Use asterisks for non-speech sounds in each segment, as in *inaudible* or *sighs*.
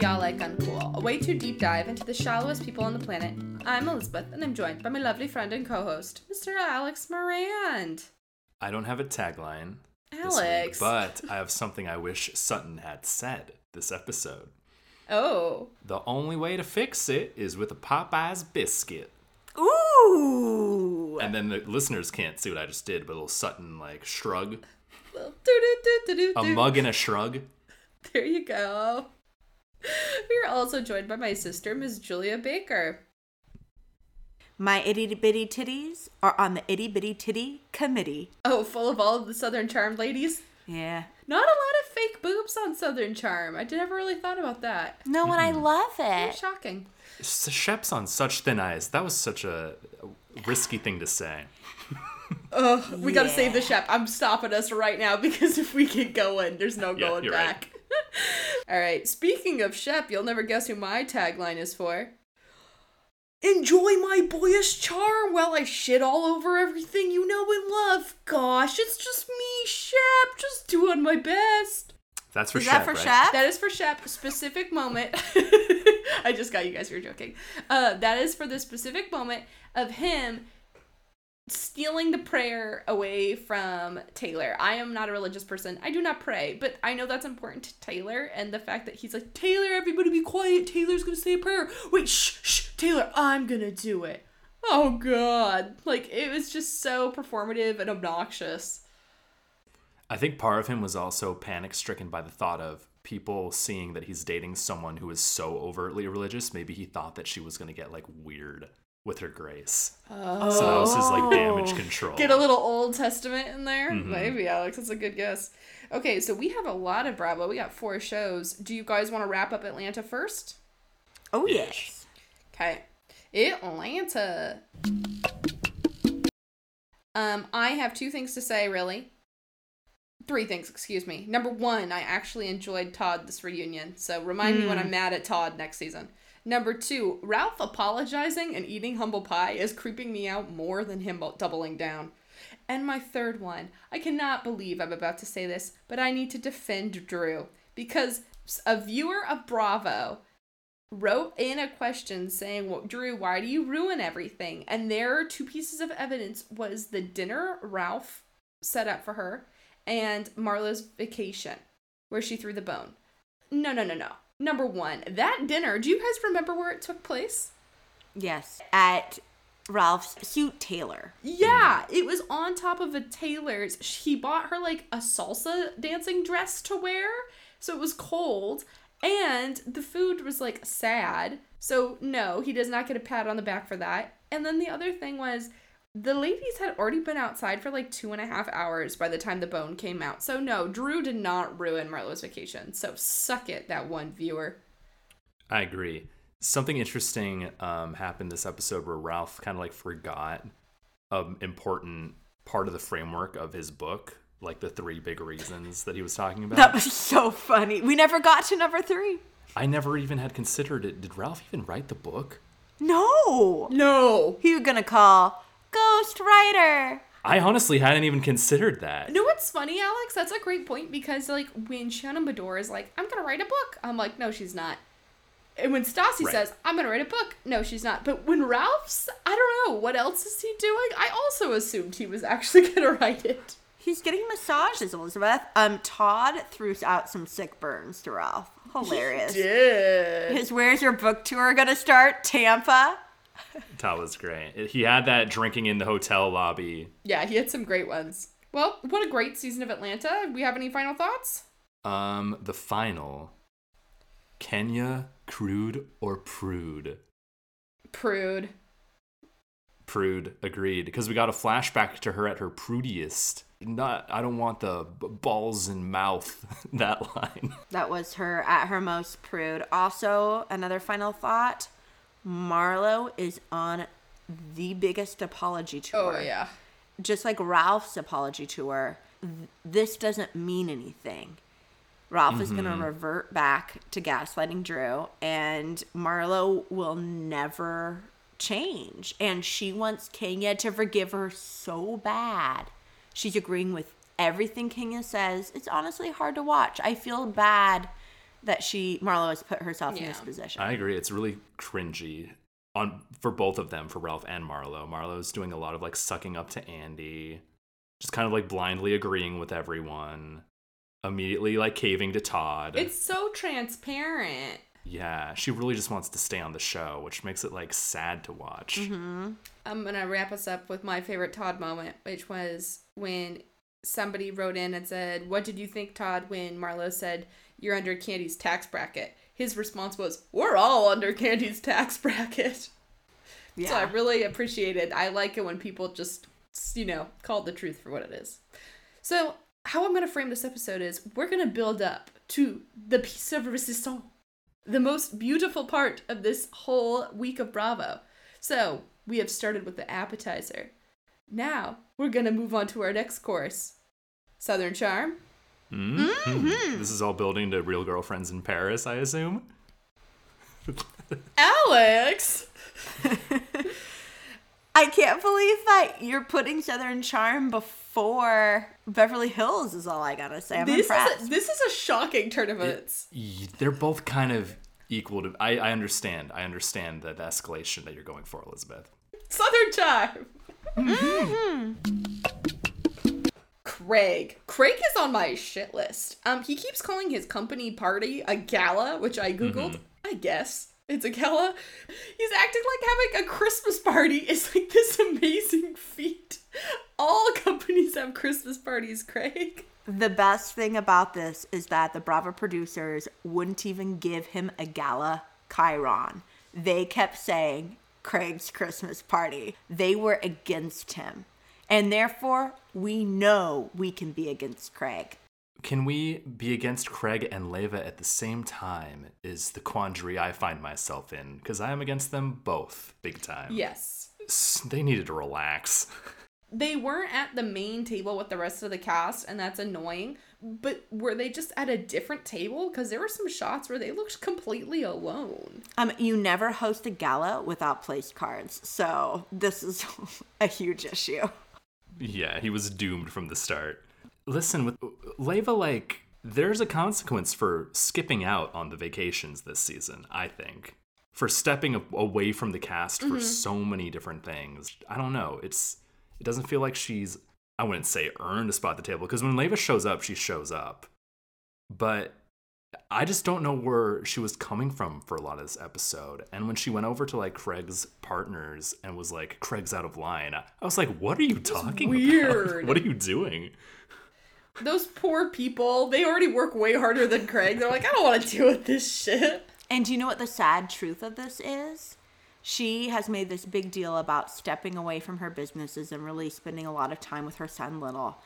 Don't All Like Uncool, a way too deep dive into the shallowest people on the planet. I'm Elizabeth, and I'm joined by my lovely friend and co host, Mr. Alex Morand. I don't have a tagline. this week, Alex. but I have something I wish Sutton had said this episode. Oh. The only way to fix it is with a Popeyes biscuit. Ooh. And then the listeners can't see what I just did, but a little Sutton like shrug. A mug and a shrug. There you go. *laughs* We are also joined by my sister, Miss Julia Baker. My itty bitty titties are on the itty bitty titty committee. Oh, full of all of the Southern Charm ladies. Yeah. Not a lot of fake boobs on Southern Charm. I never really thought about that. No, and I love Very it. shocking. Shep's on such thin ice. That was such a risky thing to say. *laughs* Ugh, we gotta save the Shep. I'm stopping us right now because if we get going, there's no Yeah, going you're right. Back. *laughs* All right. Speaking of Shep, you'll never guess who my tagline is for. Enjoy my boyish charm while I shit all over everything you know and love. Gosh, it's just me, Shep, just doing my best. That's for Is Shep, that for right? Shep? That is for Shep. Specific moment. *laughs* I just got you guys. You're joking. Uh, that is for the specific moment of him stealing the prayer away from Taylor. I am not a religious person. I do not pray, but I know that's important to Taylor. And the fact that he's like, Taylor, everybody be quiet. Taylor's gonna say a prayer. Wait, shh, shh, Taylor, I'm gonna do it. Oh God! Like it was just so performative and obnoxious. I think part of him was also panic stricken by the thought of people seeing that he's dating someone who is so overtly religious. Maybe he thought that she was to get like weird with her grace. Oh. So that was his like damage control. Get a little Old Testament in there? Mhm. Maybe, Alex. That's a good guess. Okay, so we have a lot of Bravo. We got four shows. Do you guys want to wrap up Atlanta first? Oh, yes. Okay. Atlanta. Um, I have two things to say, really. Three things, excuse me. Number one, I actually enjoyed Todd this reunion, so remind me when I'm mad at Todd next season. Number two, Ralph apologizing and eating humble pie is creeping me out more than him doubling down. And my third one, I cannot believe I'm about to say this, but I need to defend Drew because a viewer of Bravo wrote in a question saying, well, Drew, why do you ruin everything? And their two pieces of evidence was the dinner Ralph set up for her and Marlo's vacation, where she threw the bone. No, no, no, no. Number one, that dinner, do you guys remember where it took place? Yes. At Ralph's suit tailor. Yeah, it was on top of a tailor's. He bought her like a salsa dancing dress to wear, so it was cold, and the food was like sad. So no, he does not get a pat on the back for that. And then the other thing was the ladies had already been outside for like two and a half hours by the time the bone came out. So no, Drew did not ruin Marlo's vacation. So suck it, that one viewer. I agree. Something interesting um, happened this episode where Ralph kind of like forgot an important part of the framework of his book, like the three big reasons that he was talking about. That was so funny. We never got to number three. I never even had considered it. Did Ralph even write the book? No. No. He was gonna call Ghost Writer. I honestly hadn't even considered that. You know what's funny, Alex? That's a great point because like when Shannon Beador is like, I'm gonna write a book, I'm like, no, she's not. And when Stassi Right. says, I'm gonna write a book, no, she's not. But when Ralph's, I don't know, what else is he doing? I also assumed he was actually *laughs* gonna write it. He's getting massages, Elizabeth. Um, Todd threw out some sick burns to Ralph. Hilarious. Did. His Where's Your Book Tour gonna start? Tampa. That was great. He had that drinking in the hotel lobby. Yeah, he had some great ones. Well, what a great season of Atlanta. We have any final thoughts? Um, the final. Kenya, crude or prude? Prude. Prude agreed because we got a flashback to her at her prudiest. Not, I don't want the b- balls in mouth. *laughs* that line. That was her at her most prude. Also, another final thought Marlo is on the biggest apology oh, tour. Oh, yeah. Just like Ralph's apology tour, th- this doesn't mean anything. Ralph is going to mm-hmm. revert back to gaslighting Drew, and Marlo will never change. And she wants Kenya to forgive her so bad. She's agreeing with everything Kenya says. It's honestly hard to watch. I feel bad that she Marlo has put herself in this position. I agree. It's really cringy on for both of them, for Ralph and Marlo. Marlo's doing a lot of like sucking up to Andy, just kind of like blindly agreeing with everyone, immediately like caving to Todd. It's so transparent. yeah, she really just wants to stay on the show, which makes it like sad to watch. Mm-hmm. I'm gonna wrap us up with my favorite Todd moment, which was when somebody wrote in and said, "What did you think, Todd?" When Marlo said, "You're under Candy's tax bracket." His response was, "We're all under Candy's tax bracket." yeah. So I really appreciate it. I like it when people just, you know, call the truth for what it is. So how I'm gonna frame this episode is we're gonna build up to the piece of resistance, the most beautiful part of this whole week of Bravo. So we have started with the appetizer. Now we're gonna move on to our next course. Southern Charm. Mhm. This is all building to Real Girlfriends in Paris, I assume. *laughs* Alex! *laughs* I can't believe that you're putting Southern Charm before Beverly Hills is all I gotta say. I'm This impressed. is, a, this is a shocking turn of events. They're both kind of equal to. I, I understand. I understand the escalation that you're going for, Elizabeth. Southern Charm. Craig. Craig is on my shit list. Um, he keeps calling his company party a gala, which I googled. I guess it's a gala. He's acting like having a Christmas party is like this amazing feat. All companies have Christmas parties, Craig. the best thing about this is that the Bravo producers wouldn't even give him a gala chyron. They kept saying Craig's Christmas party. They were against him. And therefore, we know we can be against Craig. Can we be against Craig and Leva at the same time? Is the quandary I find myself in because I am against them both big time. Yes. They needed to relax. They weren't at the main table with the rest of the cast, and that's annoying. But were they just at a different table? Because there were some shots where they looked completely alone. Um, you never host a gala without place cards, so this is *laughs* a huge issue. Yeah, he was doomed from the start. Listen, with Leva, like, there's a consequence for skipping out on the vacations this season, I think. For stepping away from the cast for mm-hmm. so many different things. I don't know. It's it doesn't feel like she's I wouldn't say earned a spot at the table because when Leva shows up, she shows up. But I just don't know where she was coming from for a lot of this episode. And when she went over to like Craig's partners and was like, Craig's out of line, I was like, what are you talking weird. about? *laughs* What are you doing? Those poor people, they already work way harder than Craig. They're like, I don't want to deal with this shit. And do you know what the sad truth of this is? She has made this big deal about stepping away from her businesses and really spending a lot of time with her son Little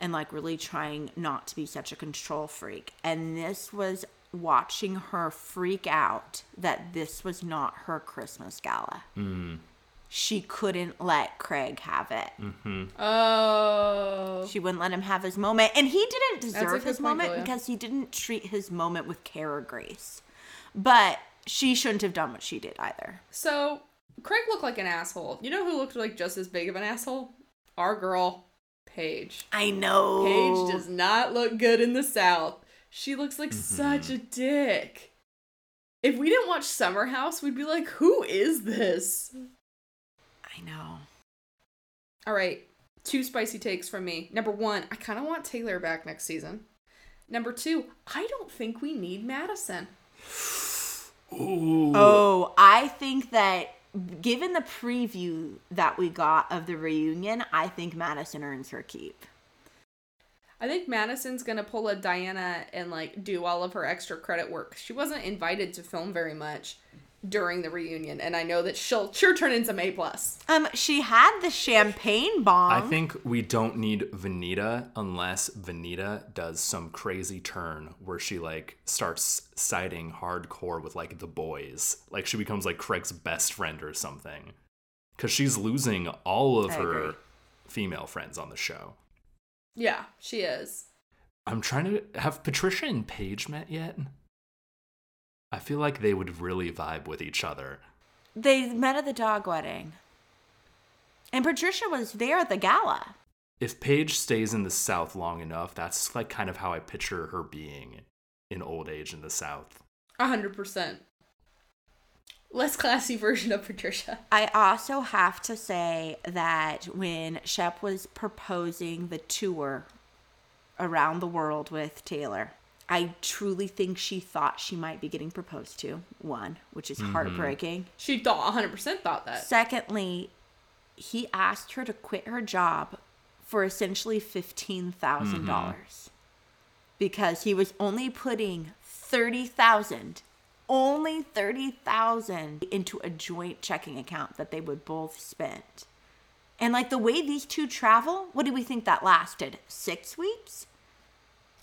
and like really trying not to be such a control freak. And this was watching her freak out that this was not her Christmas gala. Mm-hmm. She couldn't let Craig have it. Mm-hmm. Oh. She wouldn't let him have his moment. And he didn't deserve his point, moment Julia. because he didn't treat his moment with care or grace. But she shouldn't have done what she did either. So, Craig looked like an asshole. You know who looked like just as big of an asshole? Our girl, Paige. I know. Paige does not look good in the South. She looks like mm-hmm. such a dick. If we didn't watch Summer House, we'd be like, who is this? I know. All right, two spicy takes from me. Number one, I kind of want Taylor back next season. Number two, I don't think we need Madison. *sighs* Ooh. Oh, I think that given the preview that we got of the reunion, I think Madison earns her keep. I think Madison's gonna pull a Diana and like do all of her extra credit work. She wasn't invited to film very much during the reunion, and I know that she'll sure turn into May plus. Um, she had the champagne bomb. I think we don't need Venita unless Venita does some crazy turn where she like starts siding hardcore with like the boys. Like she becomes like Craig's best friend or something. Cause she's losing all of I her agree. female friends on the show. Yeah, she is. I'm trying to have Patricia and Paige met yet? I feel like they would really vibe with each other. they met at the dog wedding, and Patricia was there at the gala. If Paige stays in the South long enough, that's like kind of how I picture her being. in old age in the South. A hundred percent. Less classy version of Patricia. I also have to say that when Shep was proposing the tour around the world with Taylor, I truly think she thought she might be getting proposed to. One, which is mm-hmm. heartbreaking. She thought hundred percent thought that. Secondly, he asked her to quit her job for essentially fifteen dollars mm-hmm. because he was only putting thirty thousand, only thirty thousand into a joint checking account that they would both spend. And like the way these two travel, what do we think that lasted? Six weeks?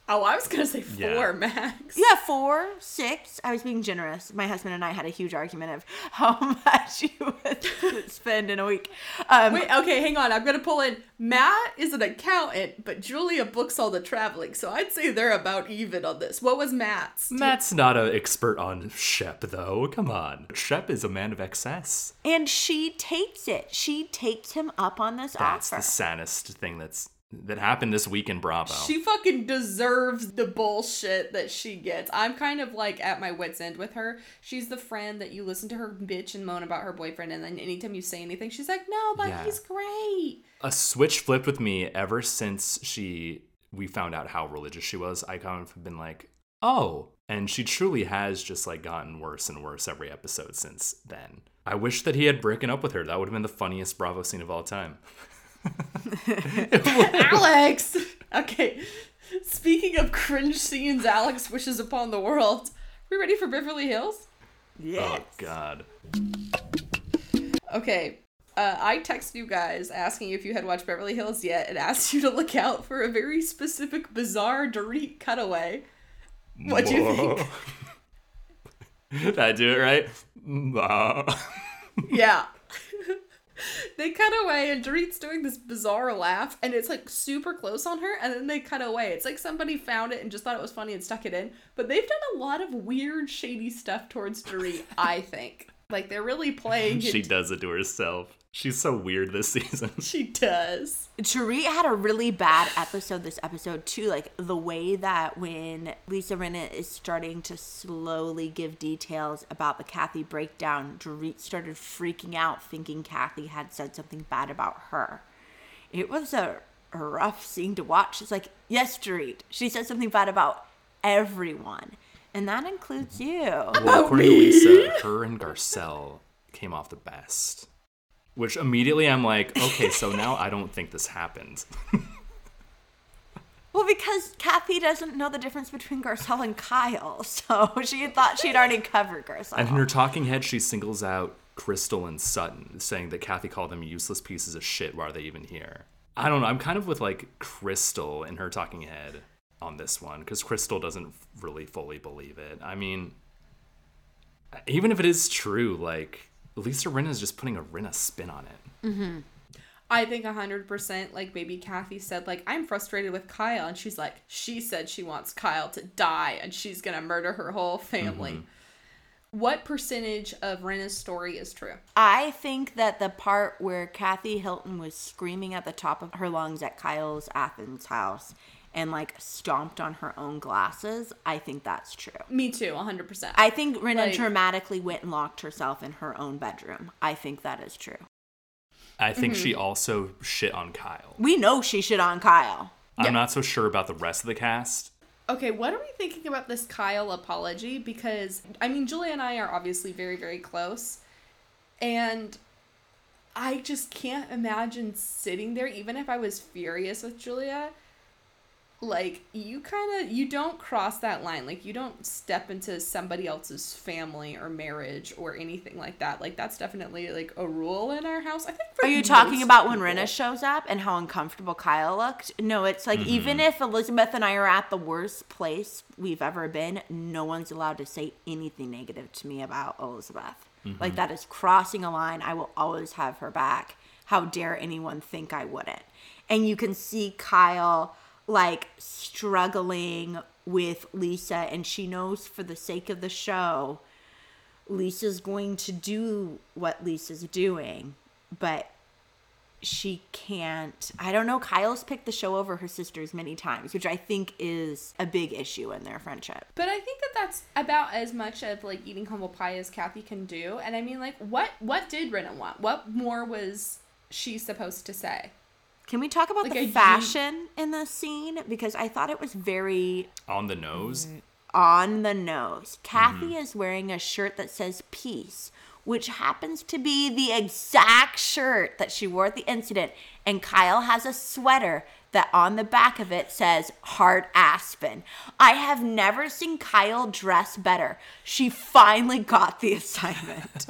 Oh, I was gonna say four Yeah. max. Yeah, four, six. I was being generous. My husband and I had a huge argument of *laughs* how much you would spend in a week. Um, Wait, okay, hang on. I'm gonna pull in. Matt is an accountant, but Julia books all the traveling, so I'd say they're about even on this. What was Matt's? Matt's not an expert on Shep, though. Come on. Shep is a man of excess. And she takes it. She takes him up on this That's offer. That's the saddest thing that's that happened this week in Bravo. She fucking deserves the bullshit that she gets. I'm kind of like at my wits' end with her. She's the friend that you listen to her bitch and moan about her boyfriend, and then anytime you say anything, she's like, "No, but Yeah. he's great." a switch flipped with me ever since she we found out how religious she was. I kind of been like, oh, and she truly has just like gotten worse and worse every episode since then. I wish that he had broken up with her. That would have been the funniest Bravo scene of all time. *laughs* Alex. okay. Speaking of cringe scenes, Alex wishes upon the world. Are We ready for Beverly Hills? yes. Oh God. Okay. Uh, I texted you guys asking if you had watched Beverly Hills yet and asked you to look out for a very specific bizarre Dorit cutaway. What do you think? *laughs* Did I do it right? *laughs* Whoa. Yeah. *laughs* they cut away and Dorit's doing this bizarre laugh and it's like super close on her and then they cut away. It's like somebody found it and just thought it was funny and stuck it in. But they've done a lot of weird, shady stuff towards Dorit, *laughs* I think. Like they're really playing she it. does it to herself. She's so weird this *laughs* season. She does. Dorit had a really bad episode this episode too. Like the way that when Lisa Rinna is starting to slowly give details about the Kathy breakdown, Dorit started freaking out, thinking Kathy had said something bad about her. It was a, a rough scene to watch. It's like, yes, Dorit, she said something bad about everyone, and that includes you. Well, according to Lisa, her and Garcelle came off the best. Which immediately I'm like, okay, so now I don't think this happened. *laughs* Well, because Kathy doesn't know the difference between Garcelle and Kyle, *laughs* so she thought she'd already covered Garcelle. And in her talking head, she singles out Crystal and Sutton, saying that Kathy called them useless pieces of shit. Why are they even here? I don't know. I'm kind of with like Crystal in her talking head on this one because Crystal doesn't really fully believe it. I mean, even if it is true, like Lisa Rinna is just putting a Rinna spin on it. Mm-hmm. I think 100% like maybe Kathy said like I'm frustrated with Kyle and she's like she said she wants Kyle to die and she's going to murder her whole family. Mm-hmm. What percentage of Rinna's story is true? I think that the part where Kathy Hilton was screaming at the top of her lungs at Kyle's Aspen house and like stomped on her own glasses, I think that's true. Me too, 100%. I think Rinna Like- dramatically went and locked herself in her own bedroom. I think that is true. I think she mm-hmm. also shit on Kyle. We know she shit on Kyle. I'm not so sure about the rest of the cast. Okay, what are we thinking about this Kyle apology? Because, I mean, Julia and I are obviously very, very close. And I just can't imagine sitting there, even if I was furious with Julia. Like, you kind of, you don't cross that line. Like, you don't step into somebody else's family or marriage or anything like that. Like, that's definitely, like, a rule in our house. I think for Are you talking most about when people. Rinna shows up and how uncomfortable Kyle looked? No, it's like mm-hmm. even if Elizabeth and I are at the worst place we've ever been, no one's allowed to say anything negative to me about Elizabeth. Mm-hmm. Like that is crossing a line. I will always have her back. How dare anyone think I wouldn't? And you can see Kyle like struggling with Lisa and she knows for the sake of the show Lisa's going to do what Lisa's doing, but she can't. I don't know. Kyle's picked the show over her sisters many times, which I think is a big issue in their friendship. But I think that that's about as much of like eating humble pie as Kathy can do. And I mean, like, what what did Rinna want? What more was she supposed to say? Can we talk about Like the a fashion in this scene? Because I thought it was very On the nose. on the nose. Kathy mm-hmm. is wearing a shirt that says peace, which happens to be the exact shirt that she wore at the incident. And Kyle has a sweater that on the back of it says Hard Aspen. I have never seen Kyle dress better. She finally got the *laughs* assignment.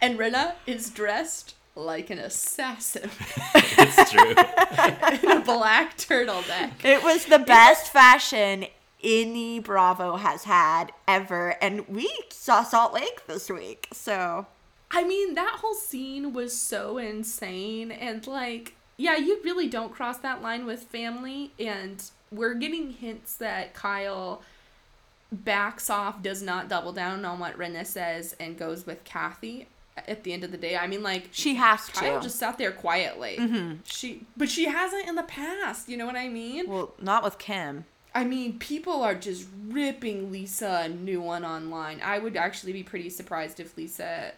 And Rinna is dressed like an assassin It's true. *laughs* in a black turtleneck. it was the best fashion any Bravo has had ever. And we saw Salt Lake this week. So I mean, that whole scene was so insane. And, like, yeah, you really don't cross that line with family. And we're getting hints that Kyle backs off, does not double down on what Rinna says, and goes with Kathy at the end of the day. I mean, like, she has Kyle to. just sat there quietly. Mm-hmm. She, but she hasn't in the past. You know what I mean? well, not with Kim. I mean, people are just ripping Lisa a new one online. I would actually be pretty surprised if Lisa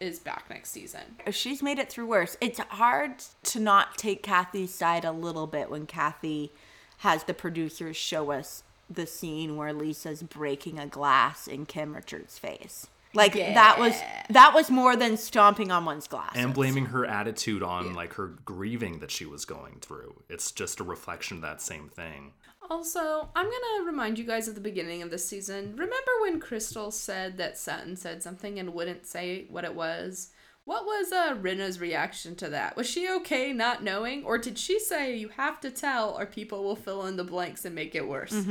is back next season. If she's made it through worse. It's hard to not take Kathy's side a little bit when Kathy has the producers show us the scene where Lisa's breaking a glass in Kim Richards' face. Like that was that was more than stomping on one's glass. and blaming her attitude on like her grieving that she was going through. It's just a reflection of that same thing. Also, I'm gonna remind you guys at the beginning of this season. Remember when Crystal said that Sutton said something and wouldn't say what it was? What was uh, Rinna's reaction to that? Was she okay not knowing, or did she say you have to tell, or people will fill in the blanks and make it worse?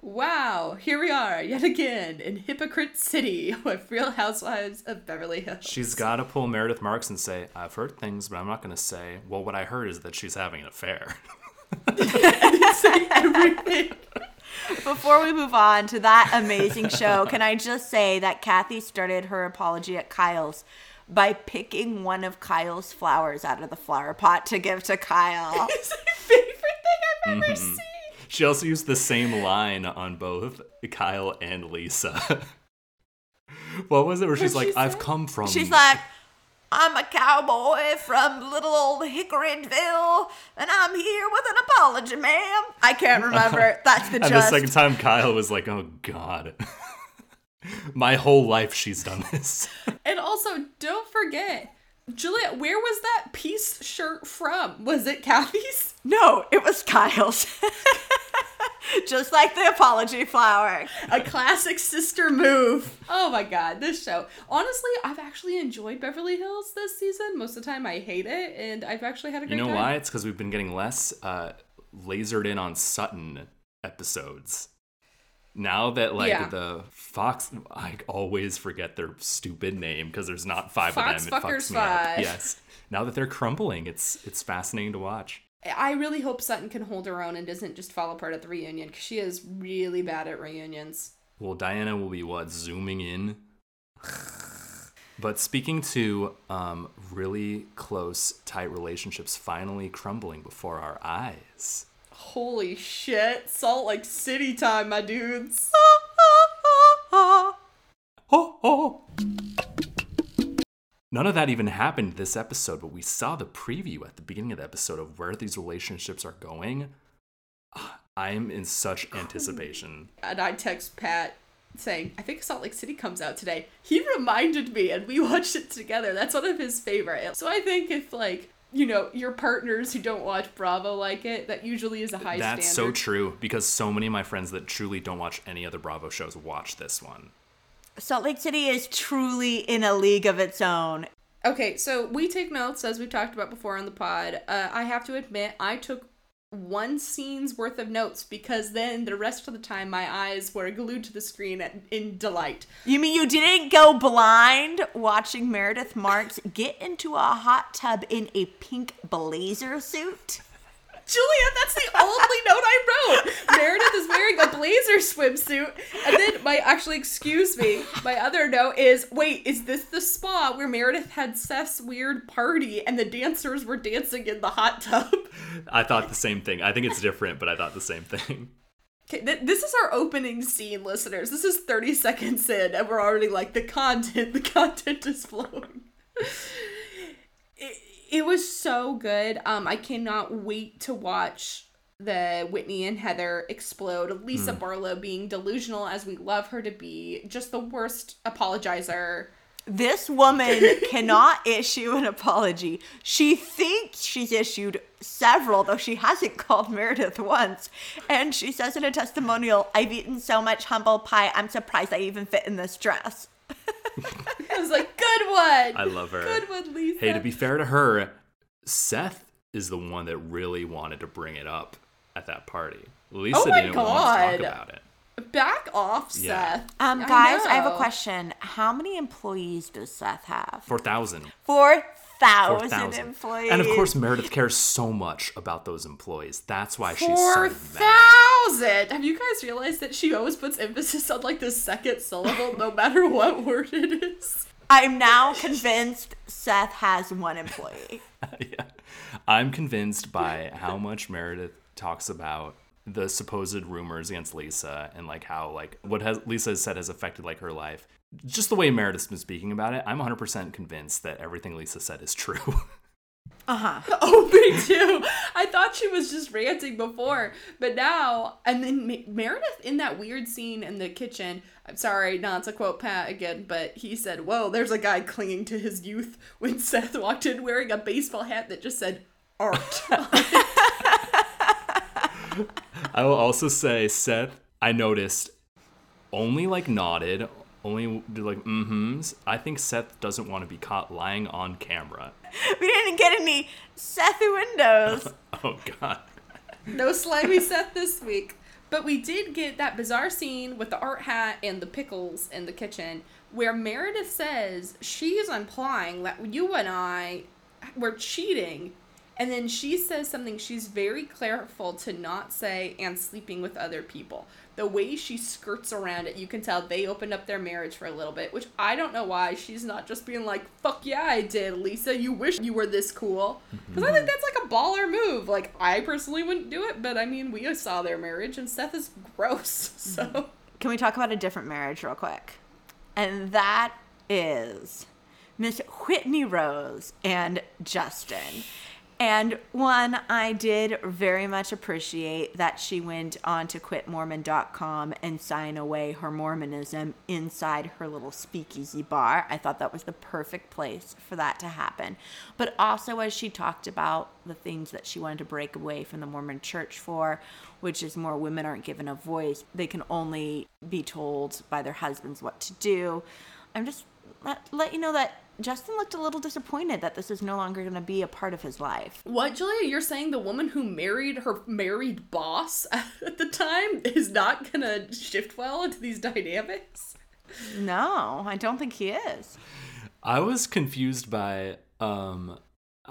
Wow, here we are yet again in Hypocrite City *laughs* with Real Housewives of Beverly Hills. She's got to pull Meredith Marks and say, "I've heard things, but I'm not going to say." Well, what I heard is that she's having an affair. say *laughs* everything. Before we move on to that amazing show, can I just say that Kathy started her apology at Kyle's by picking one of Kyle's flowers out of the flower pot to give to Kyle. *laughs* It's my favorite thing I've ever Mm-hmm. seen. She also used the same line on both Kyle and Lisa. *laughs* what was it where she's What'd like, she "I've say? come from." She's like, I'm a cowboy from little old Hickoryville, and I'm here with an apology, ma'am. I can't *laughs* remember. That's the and the second time, Kyle was like, "Oh God." My whole life she's done this. And also, don't forget, Juliet, where was that peace shirt from? Was it Kathy's? no, it was Kyle's. *laughs* just like the apology flower. A classic sister move. Oh my god, this show. Honestly, I've actually enjoyed Beverly Hills this season. Most of the time, I hate it, and I've actually had a great You know time. why? It's because we've been getting less uh, lasered in on Sutton episodes. Now that like Yeah. the Fox, I always forget their stupid name because there's not five Fox of them. It fucks me up. Yes. Now that they're crumbling, it's it's fascinating to watch. I really hope Sutton can hold her own and doesn't just fall apart at the reunion because she is really bad at reunions. Well, Diana will be what zooming in. But speaking to um, really close, tight relationships finally crumbling before our eyes. Holy shit, Salt Lake City time, my dudes. None of that even happened this episode, but we saw the preview at the beginning of the episode of where these relationships are going. Ah, I am in such anticipation. and I text Pat saying, I think Salt Lake City comes out today. He reminded me and we *laughs* watched it together. That's one of his favorite. So I think if like, you know, your partners who don't watch Bravo like it, that usually is a high That's so true because so many of my friends that truly don't watch any other Bravo shows watch this one. Salt Lake City is truly in a league of its own. Okay, so we take notes as we've talked about before on the pod. Uh, I have to admit, I took one scene's worth of notes because then the rest of the time my eyes were glued to the screen in delight. You mean you didn't go blind watching Meredith Marks get into a hot tub in a pink blazer suit? Julia, that's the only note I wrote. Meredith is wearing a blazer swimsuit. And then my actually excuse me, my other note is wait, is this the spa where Meredith had Seth's weird party and the dancers were dancing in the hot tub? I thought the same thing. I think it's different, but I thought the same thing. Okay, th- this is our opening scene, listeners. This is 30 seconds in, and we're already like, the content, the content is flowing. *laughs* it, it was so good. Um, I cannot wait to watch the Whitney and Heather explode. Lisa Barlow being delusional as we love her to be, just the worst apologizer. This woman *laughs* cannot issue an apology. She thinks she's issued several, though she hasn't *laughs* called Meredith once. And she says in a testimonial, I've eaten so much humble pie, I'm surprised I even fit in this dress. I was like, good one. I love her. Good one, Lisa. Hey, to be fair to her, Seth is the one that really wanted to bring it up at that party. Lisa Oh my didn't want to talk about it. Back off, Yeah. Seth. Um, guys, I, have a question. How many employees does Seth have? 4,000. 4,000 4,000. employees. And of course, Meredith cares so much about those employees. That's why she's Four so thousand. Have you guys realized that she always puts emphasis on like the second syllable, no matter what *laughs* word it is? I'm now convinced Seth has one employee. *laughs* yeah. I'm convinced by how much Meredith talks about the supposed rumors against Lisa and like how like what has Lisa has said has affected like her life. Just the way Meredith's been speaking about it, I'm 100% convinced that everything Lisa said is true. *laughs* Uh-huh. *laughs* Oh, me too. I thought she was just ranting before, but now, and then Ma- Meredith in that weird scene in the kitchen. I'm sorry not to quote Pat again, but he said, "Whoa, there's a guy clinging to his youth." *laughs* When Seth walked in wearing a baseball hat that just said "art." I will also say Seth, I noticed only like nodded, only did like mm-hms. I think Seth doesn't want to be caught lying on camera. *laughs* We didn't get any Seth windows. *laughs* Oh god. No slimy Seth this week. But we did get that bizarre scene with the art hat and the pickles in the kitchen where Meredith says she is implying that you and I were cheating. And then she says something she's very careful to not say and sleeping with other people. The way she skirts around it, you can tell they opened up their marriage for a little bit, which I don't know why she's not just being like, fuck yeah, I did, Lisa. You wish you were this cool. Mm-hmm. Because I think that's like a baller move. Like, I personally wouldn't do it, but I mean, we saw their marriage, and Seth is gross. *laughs* So, mm-hmm. Can we talk about a different marriage real quick? And that is Miss Whitney Rose and Justin. And one, I did very much appreciate that she went on to quitmormon.com and sign away her Mormonism inside her little speakeasy bar. I thought that was the perfect place for that to happen. But also, as she talked about the things that she wanted to break away from the Mormon church for, which is more women aren't given a voice, they can only be told by their husbands what to do. I'm just let, let you know that Justin looked a little disappointed that this is no longer going to be a part of his life. what, Julia? You're saying the woman who married her married boss *laughs* at the time is not gonna shift well into these dynamics? No, I don't think he is. I was confused by um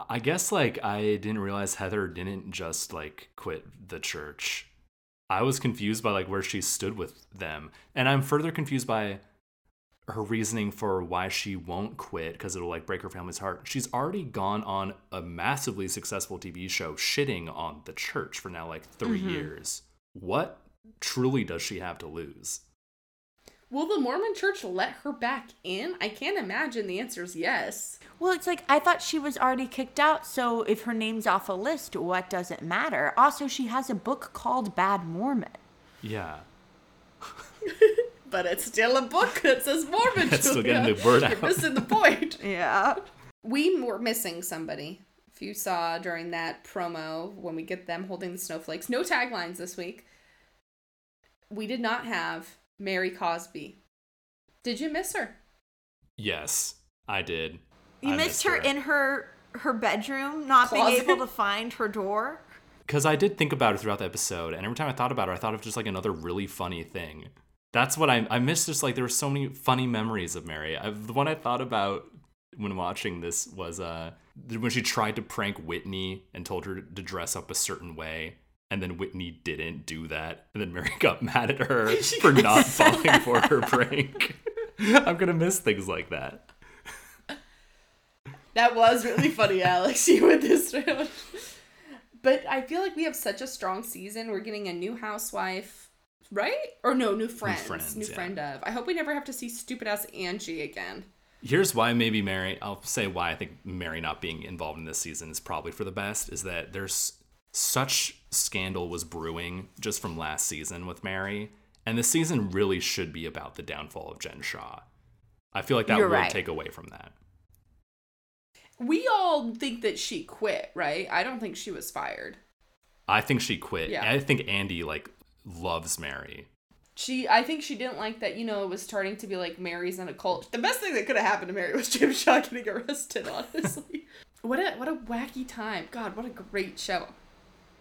I guess like I didn't realize Heather didn't just like quit the church. I was confused by like where she stood with them. And I'm further confused by her reasoning for why she won't quit because it'll like break her family's heart. She's already gone on a massively successful TV show shitting on the church for now like 3 mm-hmm. years. What truly does she have to lose? Will the Mormon church let her back in? I can't imagine the answer is yes. Well, it's like I thought she was already kicked out, so if her name's off a list, what does it matter? Also, she has a book called Bad Mormon. Yeah. But it's still a book that says Mormon. It's still Julia. getting the word You're missing the point. *laughs* Yeah. We were missing somebody. If you saw during that promo when we get them holding the snowflakes, no taglines this week. We did not have Mary Cosby. Did you miss her? Yes, I did. You I missed her, in her her bedroom, not Closet. being able to find her door. *laughs* because I did think about her throughout the episode, and every time I thought about her, I thought of just like another really funny thing. That's what I I missed. Just like there were so many funny memories of Mary. I, the one I thought about when watching this was uh when she tried to prank Whitney and told her to dress up a certain way. And then Whitney didn't do that. And then Mary *laughs* got mad at her *laughs* for not falling for her prank. *laughs* I'm going to miss things like that. That was really funny, Alex. You went this round. But I feel like we have such a strong season. We're getting a new housewife, right? Or no, new friends. New, friends, yeah. friend of. I hope we never have to see stupid ass Angie again. Here's why maybe Mary, I'll say why I think Mary not being involved in this season is probably for the best, is that there's such scandal was brewing just from last season with Mary. And the season really should be about the downfall of Jen Shah. I feel like that You're would right. take away from that. We all think that she quit, right? I don't think she was fired. I think she quit. Yeah. I think Andy like loves Mary. She, I think she didn't like that. You know, it was starting to be like Mary's in a cult. The best thing that could have happened to Mary was *laughs* Jen Shah getting arrested. Honestly, *laughs* what a what a wacky time. God, what a great show.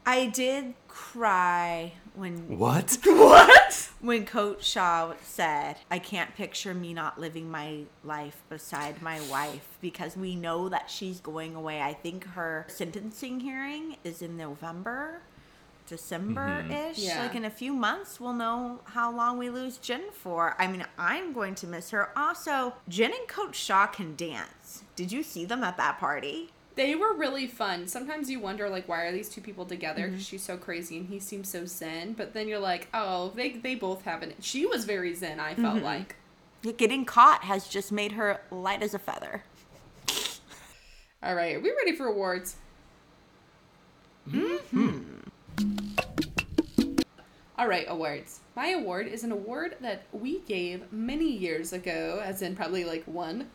I did cry when What? *laughs* What? when Coach Shah said, "I can't picture me not living my life beside my wife because we know that she's going away." I think her sentencing hearing is in November, December ish. Mm-hmm. Yeah. Like in a few months, we'll know how long we lose Jen for. I mean, I'm going to miss her. Also, Jen and Coach Shah can dance. Did you see them at that party? They were really fun. Sometimes you wonder like why are these two people together? Mm-hmm. Because she's so crazy and he seems so zen. But then you're like, oh, they they both have it. She was very zen. I felt mm-hmm. like. Getting caught has just made her light as a feather. *laughs* All right, are we ready for awards? Mm-hmm. All right, awards. My award is an award that we gave many years ago, as in probably like one.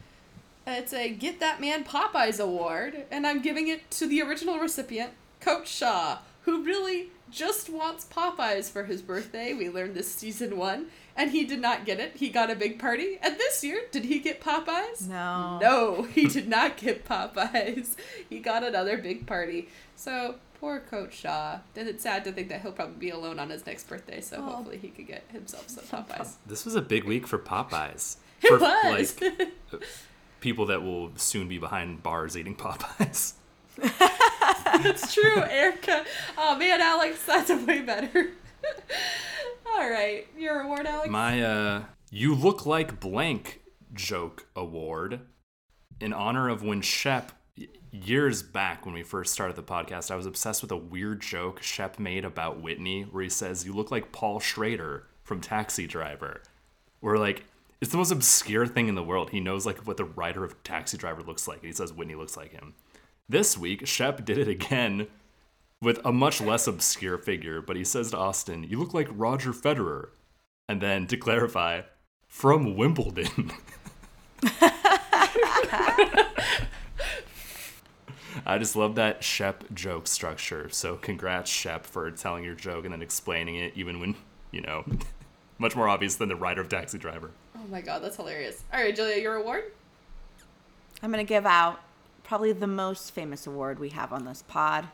It's a Get That Man Popeyes award, and I'm giving it to the original recipient, Coach Shah, who really just wants Popeyes for his birthday. We learned this season one, and he did not get it. He got a big party. And this year, did he get Popeyes? No. No, he did not get Popeyes. *laughs* He got another big party. So poor Coach Shah. Then it's sad to think that he'll probably be alone on his next birthday. So Oh. hopefully he could get himself some *laughs* Popeyes. This was a big week for Popeyes. *laughs* It for, was. Like *laughs* people that will soon be behind bars eating Popeyes. That's true, Erica. Oh man, Alex, that's a way better. All right, your award, Alex. My uh you look like blank joke award in honor of when Shep y- years back when we first started the podcast, I was obsessed with a weird joke Shep made about Whitney where he says you look like Paul Schrader from Taxi Driver. Where like it's the most obscure thing in the world. He knows like what the writer of Taxi Driver looks like and he says Whitney looks like him. This week, Shep did it again with a much less obscure figure, but he says to Austin, You look like Roger Federer. And then to clarify, from Wimbledon. *laughs* *laughs* I just love that Shep joke structure. So congrats, Shep, for telling your joke and then explaining it, even when, you know, *laughs* much more obvious than the writer of Taxi Driver. oh my god, that's hilarious. All right, Julia, your award. I'm going to give out probably the most famous award we have on this pod,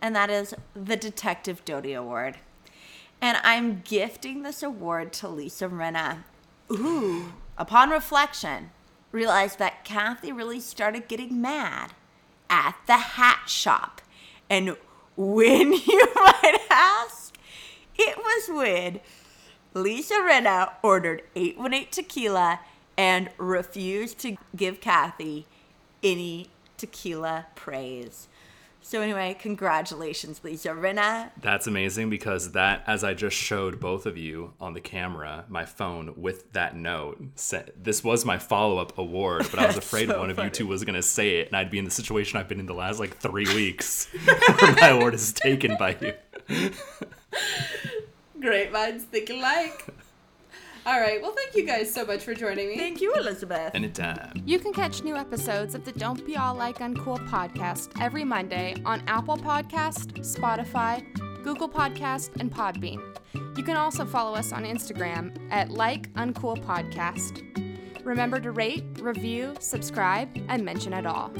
and that is the Detective Doty Award. And I'm gifting this award to Lisa Rinna. Ooh. Upon reflection, realized that Kathy really started getting mad at the hat shop. And when *laughs* you might ask, it was when Lisa Rinna ordered 818 tequila and refused to give Kathy any tequila praise. So, anyway, congratulations, Lisa Rinna. That's amazing because that, as I just showed both of you on the camera, my phone with that note, said, this was my follow up award, but I was *laughs* afraid so one of you two was going to say it, and I'd be in the situation I've been in the last like three weeks *laughs* where my award is taken by you. *laughs* Great minds think alike. All right, well, thank you guys so much for joining me. Thank you, Elizabeth. Anytime. You can catch new episodes of the Don't Be All Like Uncool podcast every Monday on Apple Podcast, Spotify, Google Podcast, and Podbean. You can also follow us on Instagram at Like Uncool Podcast. Remember to rate, review, subscribe, and mention it all.